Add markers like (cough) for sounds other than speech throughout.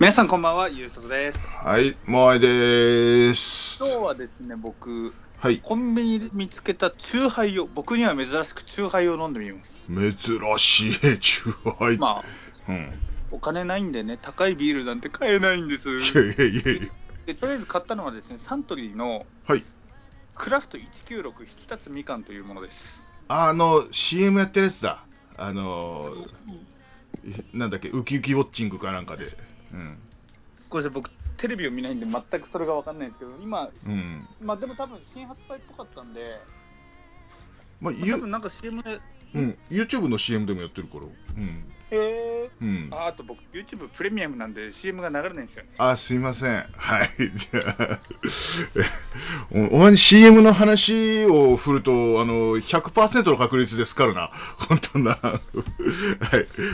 皆さんこんばんは、ゆうそとです。はい、もうあいでーす。今日はですね、僕、はい。コンビニで見つけたチューハイを、僕には珍しくチューハイを飲んでみます。珍しい、チューハイ。まあ、うん。お金ないんでね、高いビールなんて買えないんです。いやいやいやいや。でとりあえず買ったのはですね、サントリーのはい。クラフト196引き立つみかんというものです。あの、CM やってるやつだ。あのー、なんだっけ、ウキウキウォッチングかなんかで。うん。これで僕、テレビを見ないんで全くそれが分かんないんですけど、今、うん。まあでも多分新発売っぽかったんで、まあ、まあゆ多分なんか CM で、うん、YouTube の CM でもやってるから。うん。へー。うん。ああと僕、YouTube プレミアムなんで CM が流れないんですよね。あ、すいません。はい。(laughs) じゃあ、おお前に CM の話を振ると、あの、100%の確率ですからな。(laughs) 本当な。(laughs) はい。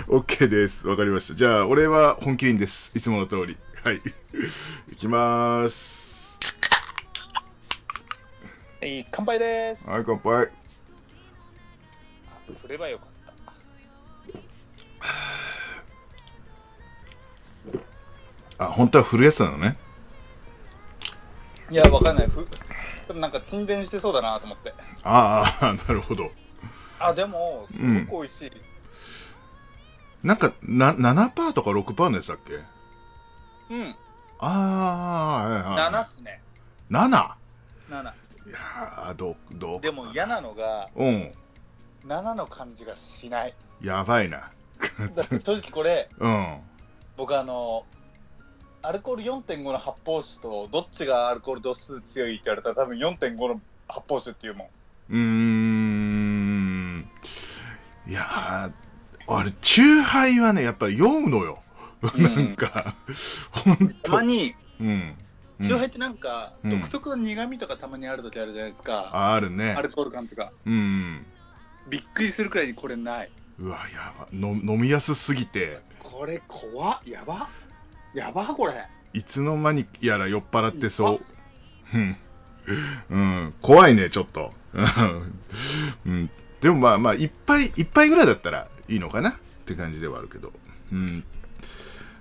OK です。わかりました。じゃあ、俺は本気です。いつもの通り。はい。いきまーす。はい、乾杯です。はい、乾杯。振ればよかった。あ、本当は振るやつなのね。いや、わかんない。ふでもなんか沈殿してそうだなと思って。ああ、なるほど。あ、でも、すうんごく美味しい。なんか、な、7%とか6%のやつだっけ？うん。ああ、はいはい。7っすね。7? 7。いやー、どう、どう？でも嫌なのが、うん。7の感じがしない。やばいな。正直これ、(laughs) うん。僕あの、アルコール4.5の発泡酒と、どっちがアルコール度数強いって言われたら多分4.5の発泡酒っていうもん。うーん。いやー、あれ、チューハイはね、やっぱり酔うのよ。うんなんか。たまに、うん。チューハイってなんか、うん独特の苦味とかたまにある時あるじゃないですか。ああるねア。ルコール感とか。うん。びっくりするくらいにこれない。うわ、やば。の飲みやすすぎて、これ怖っやばやばこれいつの間にやら酔っ払ってそう。うん。うん。怖いね、ちょっと。(laughs) うん。でもまあまあ、一杯、一杯ぐらいだったらいいのかな？って感じではあるけど。うん。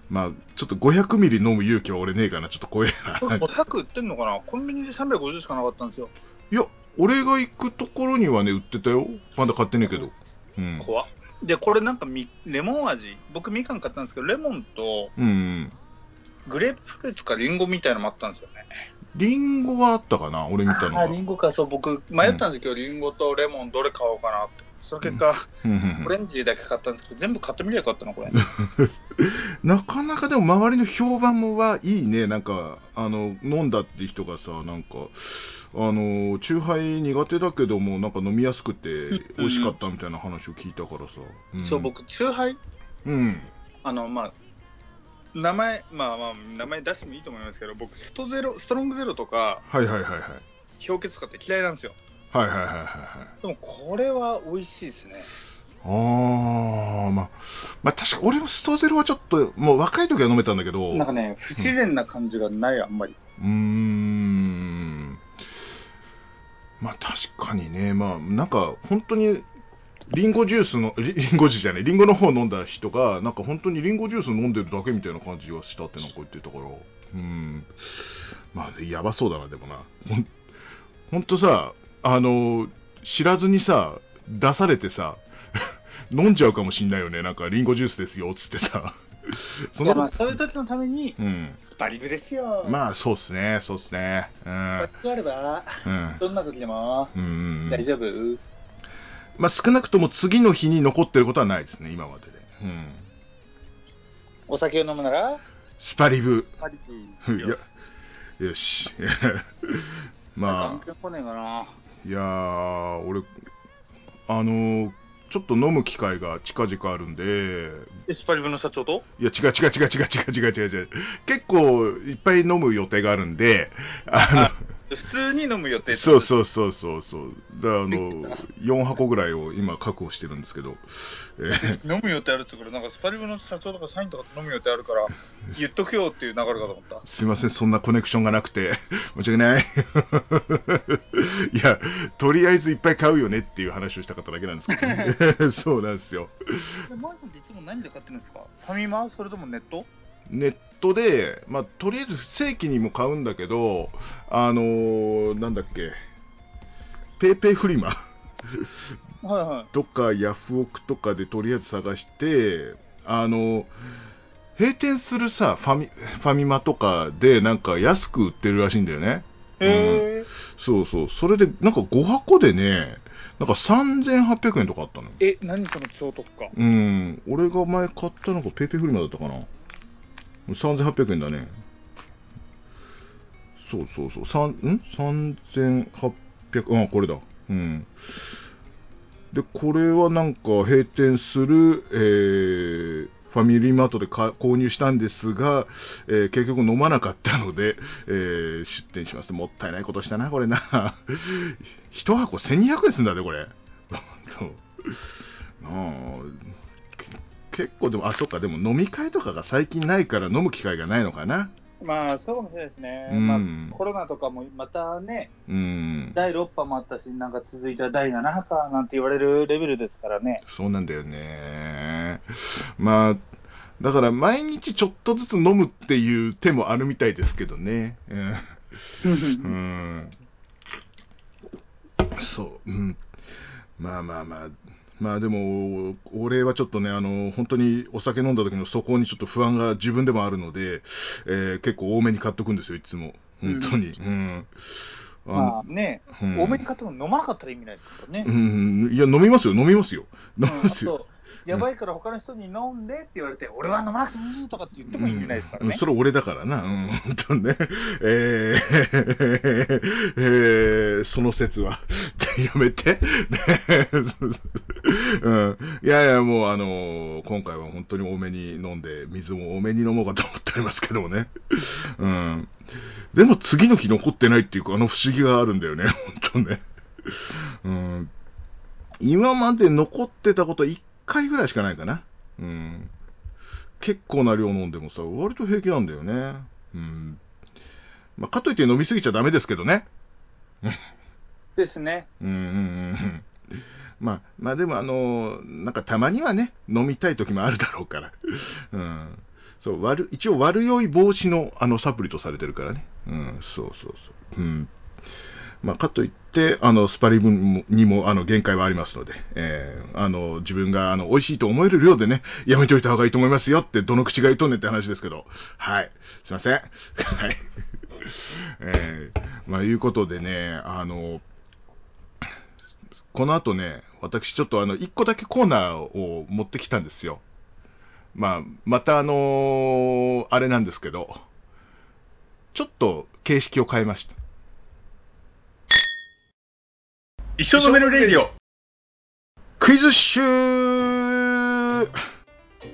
まあ、ちょっと500ミリ飲む勇気は俺ねえかな。ちょっと怖えな。500売ってんのかな？コンビニで350しかなかったんですよ。いや、俺が行くところにはね、売ってたよ。まだ買ってねえけど。うん。怖っで、これなんかみレモン味。僕みかん買ったんですけど、レモンとうんうん。グレープフルーツかリンゴみたいなのもあったんですよね。リンゴはあったかな？俺見たのあは。リンゴか、そう、僕迷ったんですけど、リンゴとレモンどれ買おうかなって。その結果、うんうんうんオレンジだけ買ったんですけど、全部買ってみりゃよかったな、これ。(laughs) なかなかでも周りの評判もはいいね、なんか、あの、飲んだって人がさ、なんか、あの、チューハイ苦手だけども、なんか飲みやすくて美味しかったみたいな話を聞いたからさ。んそう、。僕、チューハイ、うん。あの、まあ、名前、まあまあ、名前出してもいいと思いますけど、僕、ストゼロ、ストロングゼロとか、はいはいはいはい。氷結とかって嫌いなんですよ。はいはいはいはいはい。でも、これは美味しいですね。あー、まあ、まあ確か俺もストゼロはちょっと、もう若い時は飲めたんだけど、なんかね、不自然な感じがない、あんまり。うーん。まあ確かにね、まあなんか本当にリンゴジュースの、リ (laughs) リンゴジュースじゃない、リンゴの方飲んだ人が、なんか本当にリンゴジュース飲んでるだけみたいな感じがしたってなんか言ってたから、うん。まあやばそうだな、でもな。ほんほんとさ、あの、知らずにさ、出されてさ、(laughs) 飲んじゃうかもしんないよね、なんかリンゴジュースですよ、つってさ。そ (laughs) いやまあ、そういう時のために、うん。スパリブですよ。まあ、そうっすね、そうっすね。うん。スパリブあれば、うん。どんな時でもうん。大丈夫。まあ、少なくとも次の日に残ってることはないですね、今までで。うん。お酒を飲むなら、スパリブ。スパリうんブ。いやよし。(laughs) まあ、関係来ねえかな。いやー、俺、あのー、ちょっと飲む機会が近々あるんで、エスパリブの社長と？いや、違う違う違う違う違う違う違う、結構いっぱい飲む予定があるんで、あの、普通に飲む予定そうそうそうそうそう。だからあのく4箱ぐらいを今確保してるんですけど、え飲む予定あるってから、なんかスパリブの社長とかサインとか飲む予定あるから、言っとくよっていう流れかと思った。ーすいません、そんなコネクションがなくて、申し訳ない。いや、とりあえずいっぱい買うよねっていう話をしたかっただけなんですけど、ね、(laughs) そうなんですよ。マイさんっていつも何で買ってるんですか？ファミマ？それともネット？ネットで、まあ、とりあえず正規にも買うんだけど、あのーなんだっけ、ペイペイフリマはいはい。とかヤフオクとかでとりあえず探して、あの、閉店するさ、ファミ、ファミマとかでなんか安く売ってるらしいんだよね。へそうそう。それで、なんか5箱でね、なんか3800円とかあったの。え、何その超特価？うん。俺が前買ったのがペイペイフリマだったかな。3800円だね。そうそうそう。三ん ?3800、あ、これだ。うん。で、これはなんか閉店する、えーファミリーマートで購入したんですが、えー結局飲まなかったので、えー出店します。もったいないことしたな、これな。一箱1200円すんだね、これ。(laughs) なあ結構でも、あ、そっか、でも飲み会とかが最近ないから飲む機会がないのかな。まあ、そうかもしれないですね。うんまあ、コロナとかもまたね、うん。第6波もあったし、なんか続いた第7波かなんて言われるレベルですからね。そうなんだよね。まあ、だから毎日ちょっとずつ飲むっていう手もあるみたいですけどね。うん。うんそう、うん。まあまあまあ、まあでも、俺はちょっとね、あの、本当にお酒飲んだ時の底にちょっと不安が自分でもあるので、えー結構多めに買っとくんですよ、いつも。本当に。うん。あのまあね、うん多めに買っても飲まなかったら意味ないですからねう。ん、いや、飲みますよ、飲みますよ。飲みうんますよ。やばいから他の人に飲んでって言われて、俺は飲まなくてもいいとかって言っても意味ないですからねうん。それ俺だからな、うん、本当にね。(laughs) えーえーその説は、(laughs) やめて。ね (laughs) うん、いやいや、もう、あのー今回は本当に多めに飲んで、水も多めに飲もうかと思っておりますけどもね。うん。でも次の日残ってないっていうか、あの不思議があるんだよね、本当ね。うん。今まで残ってたこと1回ぐらいしかないかな。うん。結構な量飲んでもさ、割と平気なんだよね。うん。まあ、かといって飲みすぎちゃダメですけどね。(laughs) ですね。うんうんうんうん。まあ、まあでもあのなんかたまにはね、飲みたい時もあるだろうから。(laughs) うん。そう、悪、一応悪酔い防止のあのサプリとされてるからね。うん、そうそうそう。うん。まあ、かといって、あの、スパリブにも、あの、限界はありますので、えーあの、自分が、あの、美味しいと思える量でね、やめておいた方がいいと思いますよって、どの口が言うとんねんって話ですけど、はい。すいません。(laughs) はい。えーまあ、いうことでね、あの、この後ね、私ちょっとあの、一個だけコーナーを持ってきたんですよ。まあ、またあのーあれなんですけど、ちょっと形式を変えました。一緒飲めるレディオ。クイズ集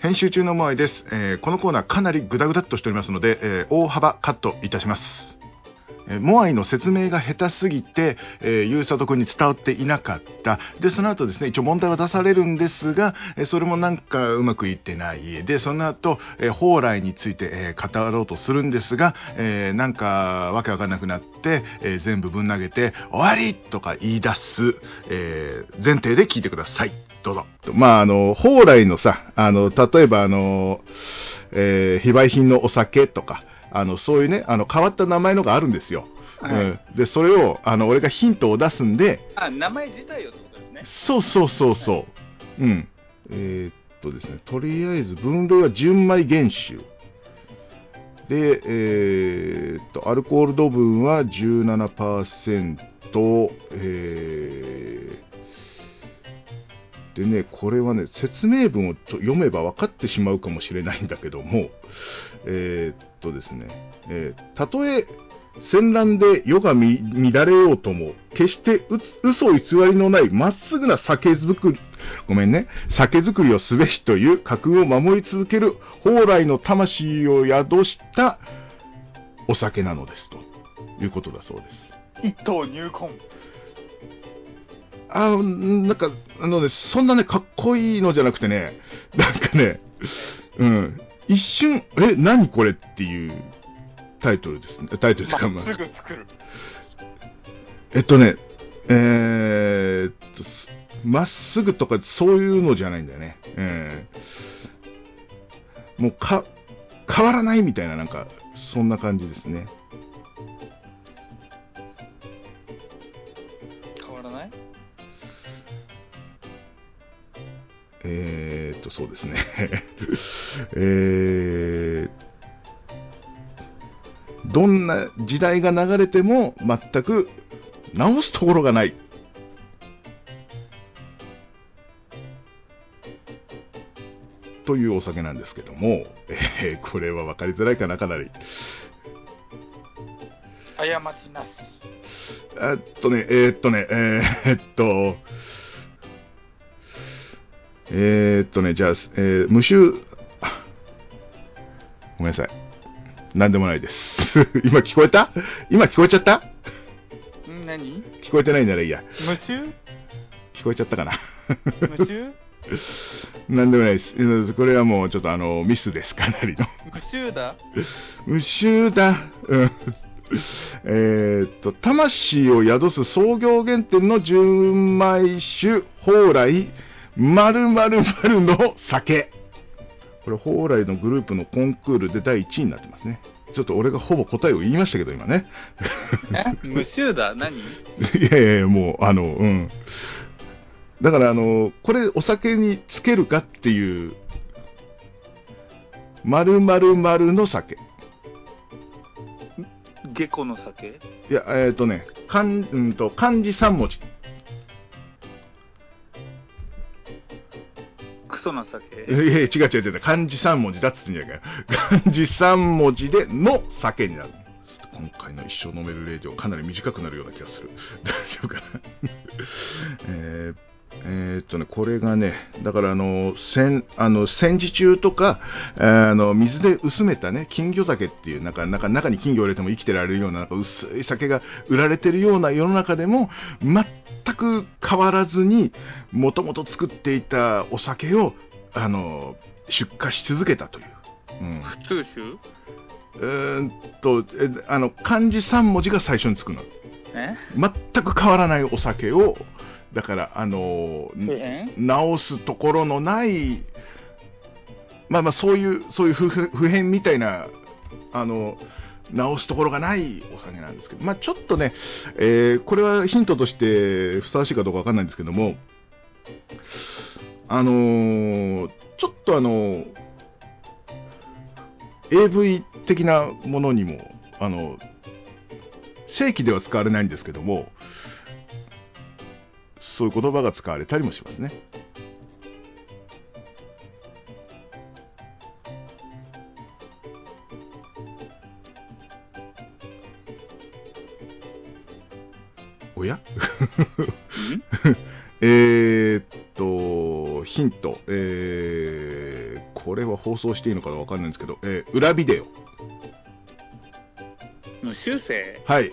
編集中のモアイです、えーこのコーナーかなりグダグダっとしておりますので、えー大幅カットいたします。えモアイの説明が下手すぎて、えー、ゆうさとくんに伝わっていなかった。で、その後ですね、一応問題は出されるんですが、それもなんかうまくいってない。で、その後、えー蓬莱について、えー語ろうとするんですが、えーなんかわけわかんなくなって、えー全部ぶん投げて、終わりとか言い出す、えー前提で聞いてください。どうぞ。まあ、あの、蓬莱のさ、あの、例えばあの、えー非売品のお酒とか、あの、そういうね、あの、変わった名前のがあるんですよ。はいうん、で、それを、あの、俺がヒントを出すんで、あ、名前自体よってことですね。そうそうそうそう。うん。えーっとですね、とりあえず分類は純米原酒。で、えーっと、アルコール度分は17%、えー、でね、これはね、説明文をと読めば分かってしまうかもしれないんだけども、えーっとですね、えーたとえ戦乱で世がみ乱れようとも、決してう嘘偽りのないまっすぐな酒造り、ごめんね、酒造りをすべしという格を守り続ける蓬莱の魂を宿したお酒なのですということだそうです。一等入魂。あの、なんか、あのね、そんなね、かっこいいのじゃなくてね、なんかね、うん、一瞬、え、何これっていうタイトルですね。タイトルですか、まあすぐ作る。えっとね、えーっと、すまっすぐとかそういうのじゃないんだよね。えーもうか、変わらないみたいな、なんか、そんな感じですね。変わらない？と、そうですね。(laughs) えーどんな時代が流れても全く直すところがない。というお酒なんですけども、えーこれは分かりづらいかな、かなり。過ちなし。えーっとね、えーっとね、えーっと、えーっとね、じゃあ、えー無臭、あごめんなさい。なんでもないです。(laughs) 今聞こえた？今聞こえちゃった？ん何？聞こえてないならいいや。無臭？聞こえちゃったかな？無臭？(laughs) なんでもないですうん。これはもうちょっとあの、ミスです、かなりの。無臭だ？無臭だ。うん。えーっと、魂を宿す創業原点の純米酒、蓬莱、〇〇〇の酒。これ、蓬莱のグループのコンクールで第1位になってますね。ちょっと俺がほぼ答えを言いましたけど、今ね。え？無臭だ何？(laughs) いやいやいや、もう、あの、うん。だから、あの、これ、お酒につけるかっていう、〇〇〇の酒。下戸の酒？いや、えっ、とね、漢うんと漢字3文字。クソな酒いやいや違う違う違う、漢字3文字だっつってんじゃねえか。漢字3文字での酒になる。今回の一生飲めるレディオかなり短くなるような気がする。大丈夫かなえーえーっとね、これがね、だからあの戦あの戦時中とか、えーあの水で薄めたね金魚酒っていうなんかなんか中に金魚を入れても生きてられるようななんか薄い酒が売られてるような世の中でも全く変わらずにもともと作っていたお酒をあの出荷し続けたという。うん。普通酒？えーっとえあの漢字3文字が最初につくの。え？全く変わらないお酒をだからあの普遍直すところのないまあまあそういうそういう不不変みたいなあの直すところがないお酒なんですけどまあちょっとね、えーこれはヒントとしてふさわしいかどうかわかんないんですけどもあのーちょっとあの AV 的なものにもあの正規では使われないんですけどもそういう言葉が使われたりもしますね。おや？(laughs) えーっと、ヒント、えーこれは放送していいのかわかんないんですけど、えー裏ビデオ。無臭性はい。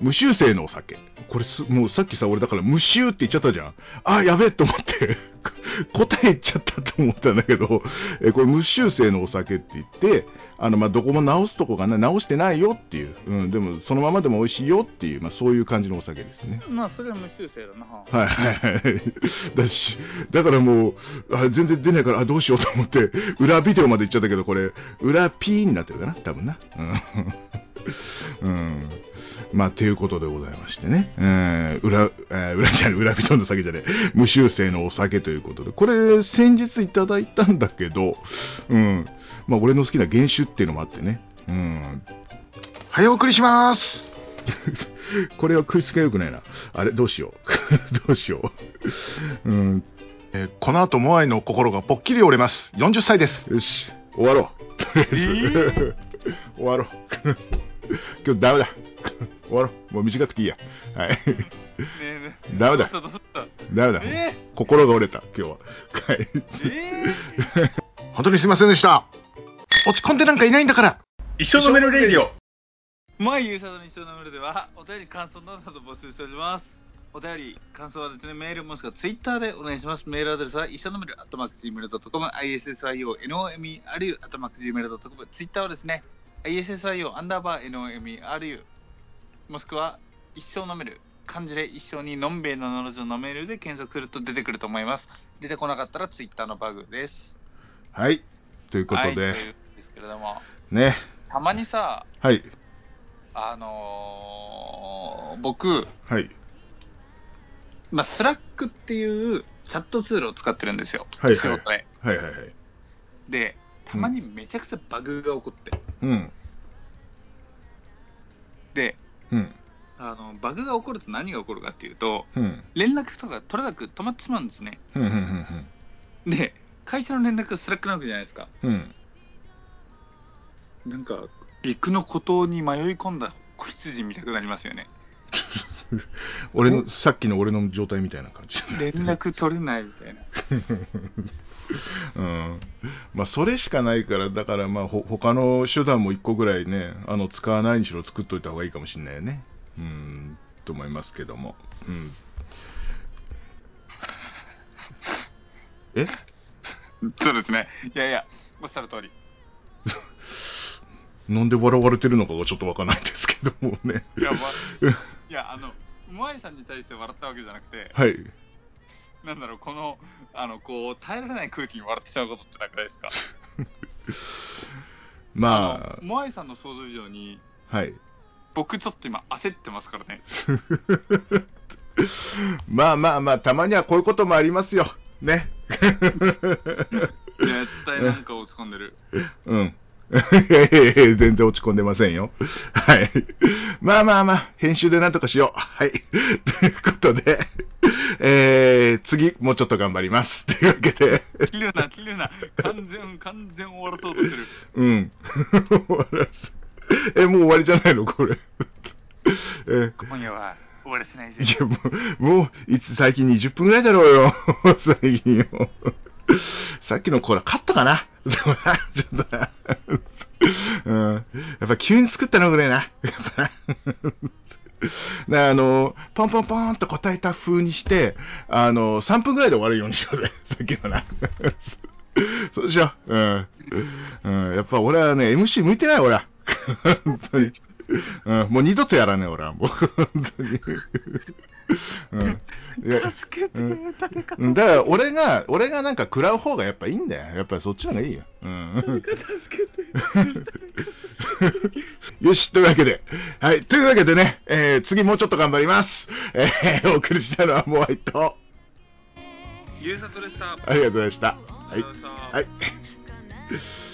無臭性のお酒。これす、もうさっきさ、俺だから無臭って言っちゃったじゃん。あ、やべえと思って、(laughs) 答え言っちゃったと思ったんだけど、えーこれ無臭性のお酒って言って、あの、まあ、どこも直すとこがな直してないよっていう、うん、でもそのままでも美味しいよっていう、まあ、そういう感じのお酒ですね。まあそれは無臭性だなはいはいはい。だし、だからもう、あ全然出ないから、あ、どうしようと思って、裏ビデオまで行っちゃったけど、これ、裏 P になってるかな多分な。うん。うん。まあ、ということでございましてね。えー裏、えー裏じゃない、裏ビデオの酒じゃない、無修正のお酒ということで、これ、先日いただいたんだけど、うん。まあ、俺の好きな原酒っていうのもあってね。うん。早送りします (laughs) これは食いつけよくないな。あれ、どうしよう。(laughs) どうしよう。うん。えーこの後、モアイの心がぽっきり折れます。40歳です。よし、終わろう。とりあえず (laughs) 終わろう。(laughs) 今日ダメだ。終わろう。もう短くていいや。はい。ねえねえダメだどうしたどうしたダメだ。え心が折れた、今日は。はい。本当にすいませんでした。落ち込んでなんかいないんだから。一生飲めるレディオ毎夕方の一生飲めるではお便り感想などなど募集しておりますお便り感想はですねメールもしくはツイッターでお願いしますメールアドレスは一生飲めるアットマーク Gmail.com ISSIO NOMERU アットマーク Gmail.com ツイッターはですね ISSIO アンダーバー NOMERU もしくは一生飲める漢字で一生にのんべえののろじを飲めるで検索すると出てくると思います出てこなかったらツイッターのバグですはい。ということで、はいですけれども、ね。たまにさ、はい。あのー僕、はい。まあ、 Slack っていうチャットツールを使ってるんですよ、はいはい仕事で。はいはいはい。で、たまにめちゃくちゃバグが起こって、うん。で、うん。あのバグが起こると何が起こるかっていうと、うん。連絡とか取れなく止まってしまうんですね。うん。うん。で、会社の連絡が Slack なわけじゃないですか。うん。なんか、陸の孤島に迷い込んだ子羊みたくなりますよね。(laughs) 俺の、さっきの俺の状態みたいな感じ。連絡取れないみたいな。(laughs) うん。まあ、それしかないから、だから、まあ、ほ、他の手段も一個ぐらいね、あの、使わないにしろ作っといた方がいいかもしれないよね。うん、と思いますけども。うん。え？そうですね。いやいや、おっしゃる通り。(laughs) なんで笑われてるのかがちょっとわかんないんですけどもね。いや、まいや、あの、モアイさんに対して笑ったわけじゃなくて、はい。なんだろう、この、あの、こう、耐えられない空気に笑ってしまうことってなくないですか？(laughs) まのモアイさんの想像以上に、あ、はい。僕ちょっと今焦ってますからね。(laughs) まあまあまあ、たまにはこういうこともありますよ。ね。絶対なんか落ち込んでる。(laughs) うん。(laughs) 全然落ち込んでませんよ。はい。まあまあまあ、編集でなんとかしよう。はい。(laughs) ということで、えー、次、もうちょっと頑張ります。というわけで、切るな、切るな。完全、完全終わらそうとしてる。うん。終わらすえ、もう終わりじゃないの？これ。え今夜は終わらせないぜい。や、もう、もう、いつ、最近20分ぐらいだろうよ。(laughs) 最近よ。(laughs) さっきのコーラ、カットかな？でもな、ちょっとな。うん。やっぱ急に作ったのぐらいな。やっぱな。(laughs) なあの、ポンポンポンと答えた風にして、あの、3分ぐらいで終わるようにしようぜ。(laughs) さっきのな。そうしよう。うん。うん。やっぱ俺はね、MC 向いてない、俺は。本当に。うん、もう二度とやらねえ、俺はもう。(laughs) 本当に。うん。いや助けて、うん誰かうんだから俺が、俺がなんか食らう方がやっぱいいんだよ。やっぱりそっちの方がいいよ。うん。助けて。(laughs) よし、というわけで。はい、というわけでね、えー、次もうちょっと頑張ります。えー、お送りしたのはモアイと、ゆうさとでした。ありがとうございました。はいありがとうございましたはい。